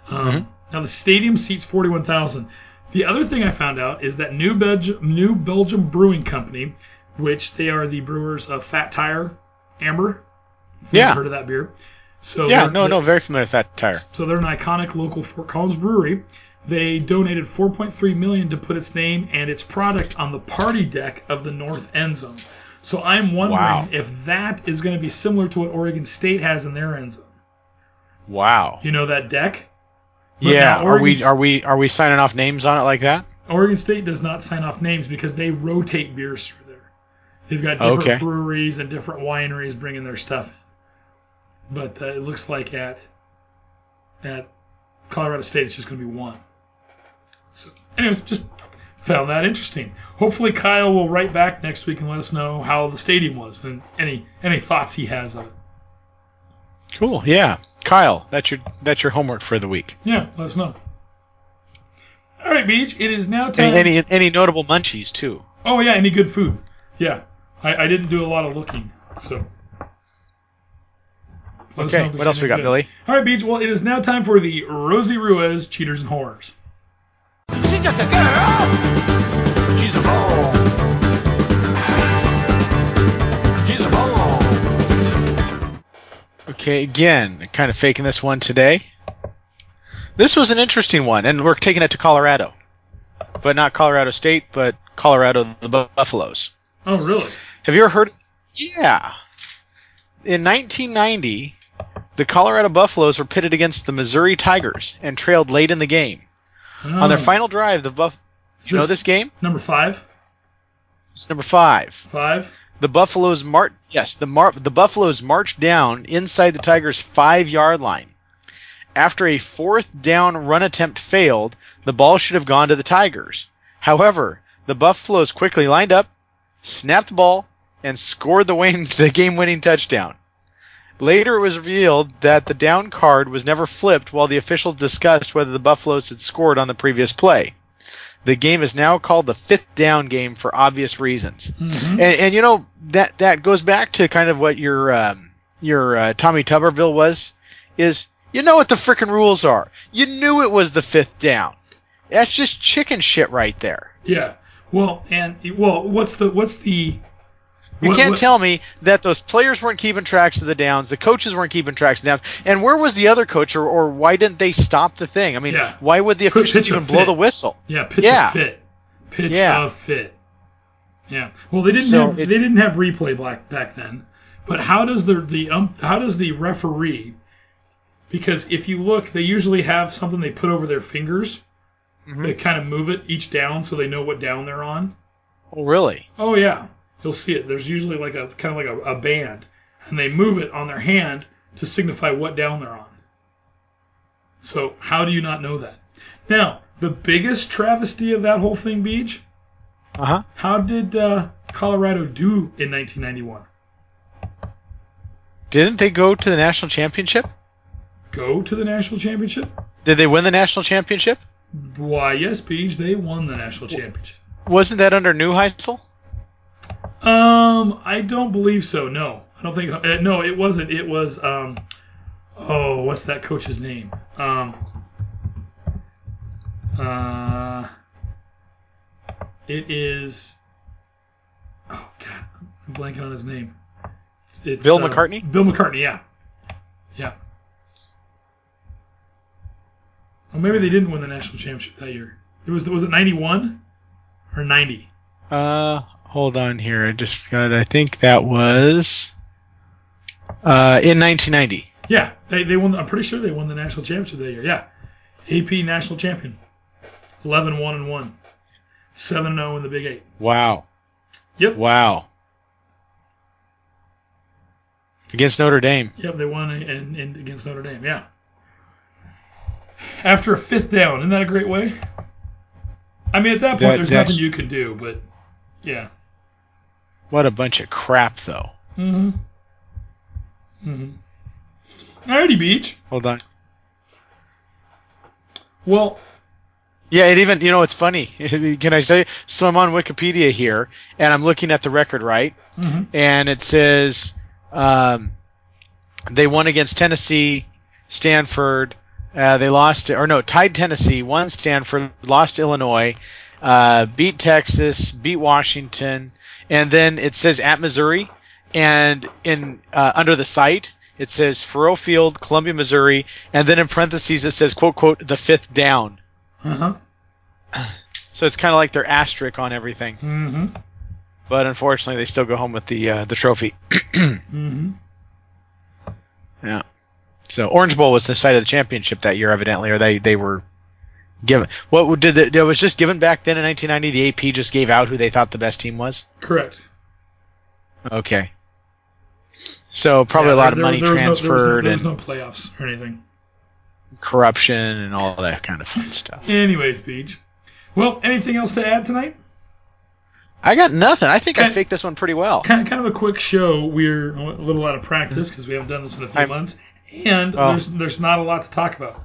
Um, Now the stadium seats 41,000. The other thing I found out is that New Belgium, New Belgium Brewing Company, which they are the brewers of Fat Tire Amber. Yeah. heard of that beer? So yeah. No. No. Very familiar with that tire. So they're an iconic local Fort Collins brewery. They donated 4.3 million to put its name and its product on the party deck of the North End Zone. So I'm wondering Wow. if that is going to be similar to what Oregon State has in their end zone. Wow. You know that deck? But Yeah. Are we are we are we signing off names on it like that? Oregon State does not sign off names because they rotate beers through there. They've got different Okay. breweries and different wineries bringing their stuff in. But uh, it looks like at at Colorado State it's just going to be one. So, anyways, just found that interesting. Hopefully, Kyle will write back next week and let us know how the stadium was and any any thoughts he has of it. Cool. Yeah. Kyle, that's your that's your homework for the week. Yeah, let us know. All right, Beej. It is now time. Any any, any notable munchies too? Oh yeah, any good food? Yeah, I, I didn't do a lot of looking, so. Let Okay. What else we got, good. Billy? All right, Beej. Well, it is now time for the Rosie Ruiz Cheaters and Horrors. She's just a girl. She's a ball. She's a ball. Okay. Again, kind of faking this one today. This was an interesting one, and we're taking it to Colorado, but not Colorado State, but Colorado the Buffaloes. Oh, really? Have you ever heard? Yeah. In 1990, the Colorado Buffaloes were pitted against the Missouri Tigers and trailed late in the game. On their Oh. final drive, the Buff. You know this game? Number five. It's number five. Five. The Buffaloes mar- yes, the mar- the Buffaloes marched down inside the Tigers' five-yard line. After a fourth down run attempt failed, the ball should have gone to the Tigers. However, the Buffaloes quickly lined up, snapped the ball, and scored the, win- the game-winning touchdown. Later, it was revealed that the down card was never flipped while the officials discussed whether the Buffaloes had scored on the previous play. The game is now called the fifth down game for obvious reasons. And, and you know that that goes back to kind of what your um, your uh, Tommy Tuberville was is you know what the frickin' rules are. You knew it was the fifth down. That's just chicken shit right there. Yeah. Well, and well, what's the what's the You What- can't what- tell me that those players weren't keeping tracks of the downs, the coaches weren't keeping tracks of the downs, and where was the other coach, or, or why didn't they stop the thing? I mean, Yeah. why would the officials pitch even blow the whistle? yeah pitch Yeah. fit pitch Yeah. a fit? Yeah. Well, they didn't So have it- they didn't have replay back back then. But how does the the um, how does the referee? Because if you look, they usually have something they put over their fingers. Mm-hmm. They kind of move it each down so they know what down they're on. Oh, really? Oh yeah, you'll see it. There's usually like a kind of like a, a band, and they move it on their hand to signify what down they're on. So how do you not know that? Now, the biggest travesty of that whole thing, Beej. Uh huh. How did uh, Colorado do in 1991? Didn't they go to the national championship? Go to the national championship? Did they win the national championship? Why, yes, Beej. They won the national championship. Wasn't that under Neuheisel? Um, I don't believe so. No, I don't think. Uh, no, it wasn't. It was. Um, oh, what's that coach's name? Um, uh, it is. Oh God, I'm blanking on his name. It's, it's, Bill uh, McCartney? Bill McCartney. Yeah, yeah. Well, maybe they didn't win the national championship that year. It was was it ninety one or ninety? Uh, hold on here. I just got. I think that was uh, in 1990. Yeah, they, they won. I'm pretty sure they won the national championship that year. Yeah, AP national champion, 11 1 and one, 7 0 in the Big Eight. Wow. Yep. Wow. Against Notre Dame. Yep, they won in, in against Notre Dame. Yeah. After a fifth down, isn't that a great way? I mean, at that point, That- there's nothing you can do, but yeah. What a bunch of crap, though. Mm-hmm. Mm-hmm. Alrighty, Beej. Hold on. Well, Yeah, it even you know it's funny. Can I say? So I'm on Wikipedia here, and I'm looking at the record, right? Mhm. And it says um, they won against Tennessee, Stanford. Uh, they lost, or no, tied Tennessee, won Stanford, lost Illinois, uh, beat Texas, beat Washington, and then it says at Missouri, and in uh, under the site it says Faurot Field, Columbia, Missouri, and then in parentheses it says quote quote the fifth down. uh huh. So it's kind of like their asterisk on everything. Mm-hmm. But unfortunately, they still go home with the uh, the trophy. Mm-hmm. Yeah. So Orange Bowl was the site of the championship that year, evidently, or they they were given. What did it? It was just given back then in 1990. The AP just gave out who they thought the best team was. Correct. Okay. So probably Yeah, a lot there- of money there no- transferred there was no, and there was no playoffs or anything. corruption and all that kind of fun stuff. Anyways, Beej. Well, anything else to add tonight? I got nothing. I think I Okay. faked this one pretty well. Kind of, kind of a quick show. We're a little out of practice mm-hmm. because we haven't done this in a few I'm- months, and Oh. there's there's not a lot to talk about.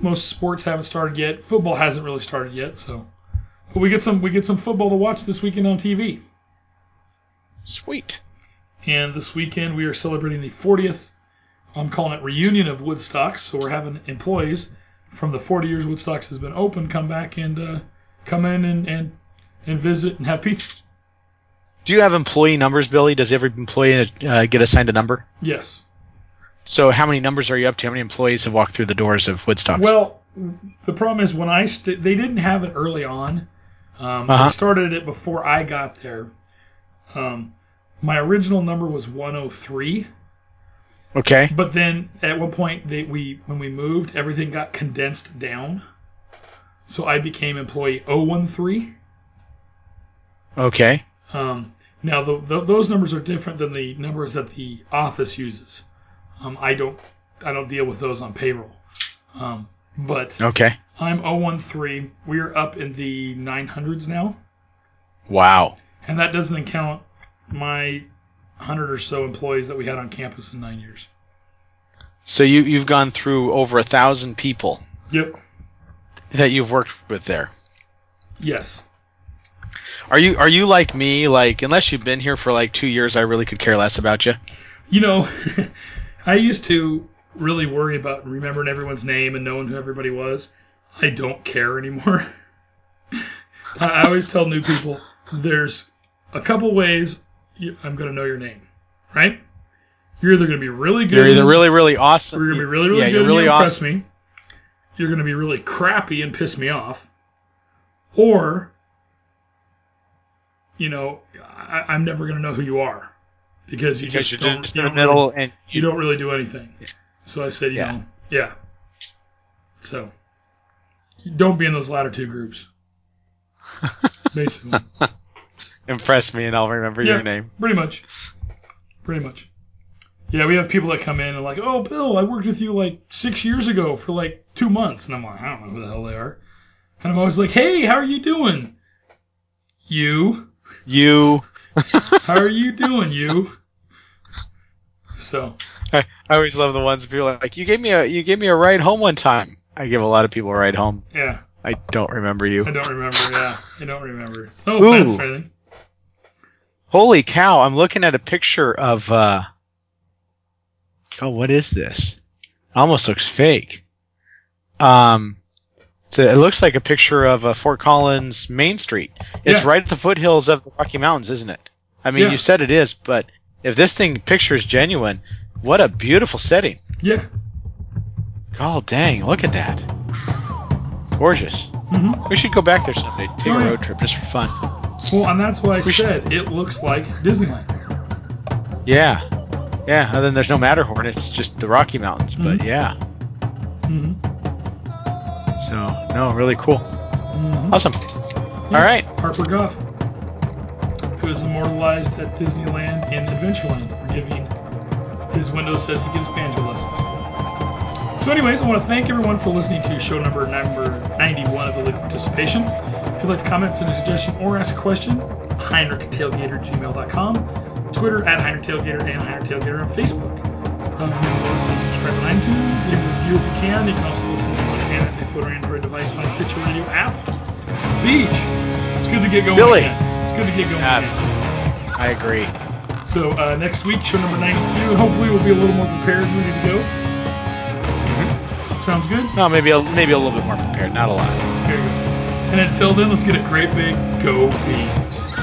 Most sports haven't started yet. Football hasn't really started yet, so. But we get some we get some football to watch this weekend on TV. Sweet. And this weekend we are celebrating the 40th. I'm calling it reunion of Woodstocks. So we're having employees from the 40 years Woodstocks has been open come back and uh, come in and, and and visit and have pizza. Do you have employee numbers, Billy? Does every employee uh, get assigned a number? Yes. So how many numbers are you up to? How many employees have walked through the doors of Woodstock? Well, the problem is when I st- they didn't have it early on. Um, Uh-huh. They started it before I got there. Um, my original number was 103, okay. but then at one point they, we when we moved, everything got condensed down. So I became employee 013. Okay. Um, now the, the, those numbers are different than the numbers that the office uses. Um, I don't I don't deal with those on payroll. Um, but Okay. I'm 013. We're up in the 900s now, Wow. and that doesn't count my hundred or so employees that we had on campus in nine years. So you you've gone through over a thousand people Yep. that you've worked with there. Yes. Are you are you like me? Like unless you've been here for like two years, I really could care less about you. You know, I used to really worry about remembering everyone's name and knowing who everybody was. I don't care anymore. I always tell new people there's a couple ways I'm going to know your name, right? You're either going to be really good, You're either really really awesome. you're going to be really, really yeah, good you're and really you impress awesome. me. You're going to be really crappy and piss me off, or you know, I, I'm never going to know who you are because you Because just you're don't, just in the don't really- middle, and you don't really do anything. So I said, you Yeah. know, yeah. So don't be in those latter two groups. Basically. impress me, and I'll remember yeah, your name. Pretty much. Pretty much. Yeah, we have people that come in and like, oh, Bill, I worked with you like six years ago for like two months, and I'm like, I don't know who the hell they are. And I'm always like, hey, how are you doing? You. You. How are you doing, you? So I, I always love the ones people are like you gave me a you gave me a ride home one time. I give a lot of people a ride home. yeah, I don't remember you. I don't remember. Yeah, I don't remember. It's no Ooh. offense. Holy cow! I'm looking at a picture of. uh Oh, what is this? It almost looks fake. Um, so it looks like a picture of uh, Fort Collins Main Street. It's Yeah. right at the foothills of the Rocky Mountains, isn't it? I mean, Yeah. you said it is, but if this thing picture is genuine, what a beautiful setting! Yeah. God dang, look at that. Gorgeous. hmm We should go back there someday. Take Oh, a yeah. road trip just for fun. Well, and that's why I We should- said it looks like Disneyland. Yeah. Yeah, and then there's no Matterhorn, it's just the Rocky Mountains, but Mhm. yeah. hmm So, no, really cool. hmm Awesome. All right. Harper Goff, who is immortalized at Disneyland in Adventureland for giving his window says he gives banjo lessons. So, anyways, I want to thank everyone for listening to show number number 91 of the Legal Participation. If you'd like to comment, send a suggestion, or ask a question, HeinrichTailgater@gmail.com, Twitter at heinrichtailgater and heinrichtailgater on Facebook. Um, listen subscribe on iTunes. Leave a review if you can. You can also listen to on an Android or Android device on Stitcher Radio app. Beej. It's good to get going Billy. again. It's good to get going Yes. I agree. So uh, next week, show number 92, hopefully we'll be a little more prepared ready to go. Sounds good? No, maybe a, maybe a little bit more prepared, not a lot. There you go. And until then, let's get a great big go Beavs.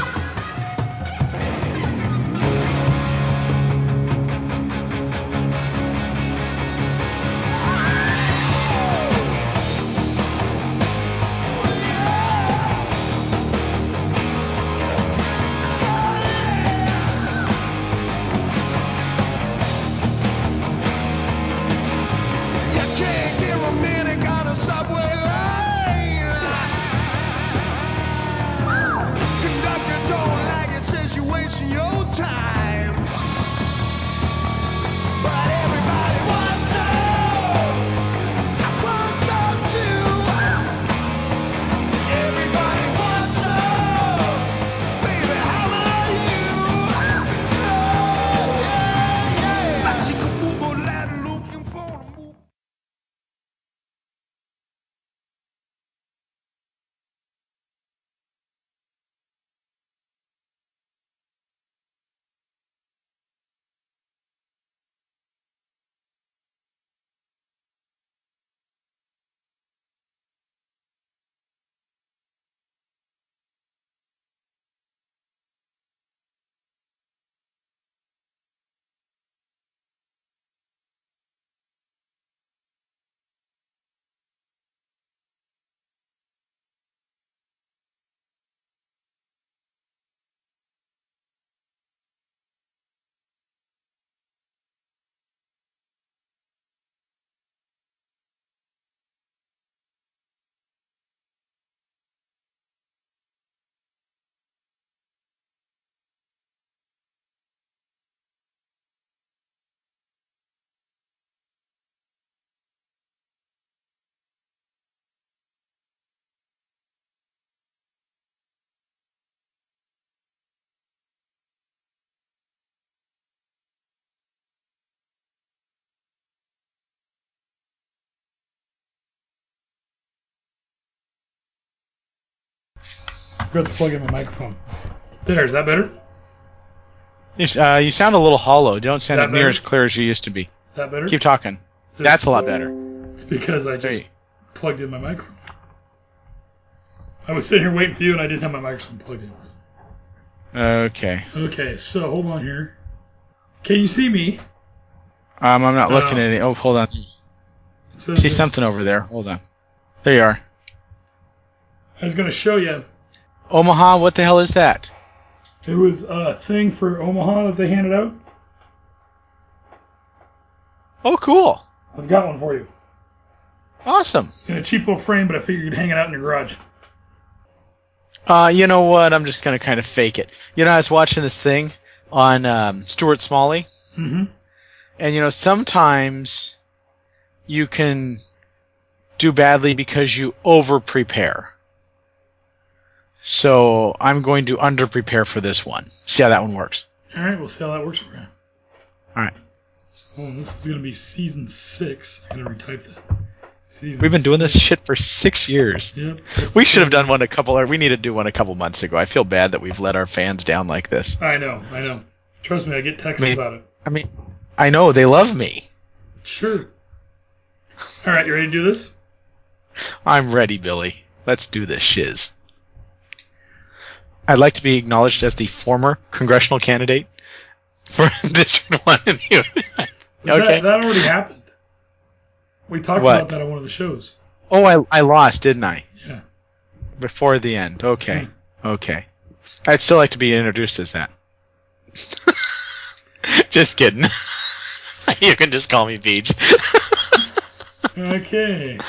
Forgot to plug in my microphone. There, is that better? You, uh, you sound a little hollow. Don't sound That near better? as clear as you used to be. That better? Keep talking. That's a lot better. It's because I just Hey. plugged in my microphone. I was sitting here waiting for you, and I didn't have my microphone plugged in. Okay. Okay, so hold on here. Can you see me? Um, I'm not No. looking at it. Oh, hold on. See something over there. Hold on. There you are. I was going to show you. Omaha, what the hell is that? It was a thing for Omaha that they handed out. Oh, cool. I've got one for you. Awesome. In a cheap little frame, but I figured you'd hang it out in your garage. Uh, you know what? I'm just gonna kind of fake it. You know, I was watching this thing on um, Stuart Smalley, Mm-hmm. and you know, sometimes you can do badly because you over prepare. So I'm going to under prepare for this one. See how that one works. All right, we'll see how that works for you. All right. Oh, this is going to be season six. I'm going to retype that. Season We've been doing this shit for six years. Yep. We should have done one a couple. Or we need to do one a couple months ago. I feel bad that we've let our fans down like this. I know, I know. Trust me, I get texts Me- about it. I mean, I know they love me. Sure. All right, you ready to do this? I'm ready, Billy. Let's do this shiz. I'd like to be acknowledged as the former congressional candidate for District 1 in the That, Okay. that already happened. We talked What? about that on one of the shows. Oh, I, I lost, didn't I? Yeah. Before the end. Okay. Hmm. Okay. I'd still like to be introduced as that. just kidding. you can just call me Beej. Okay.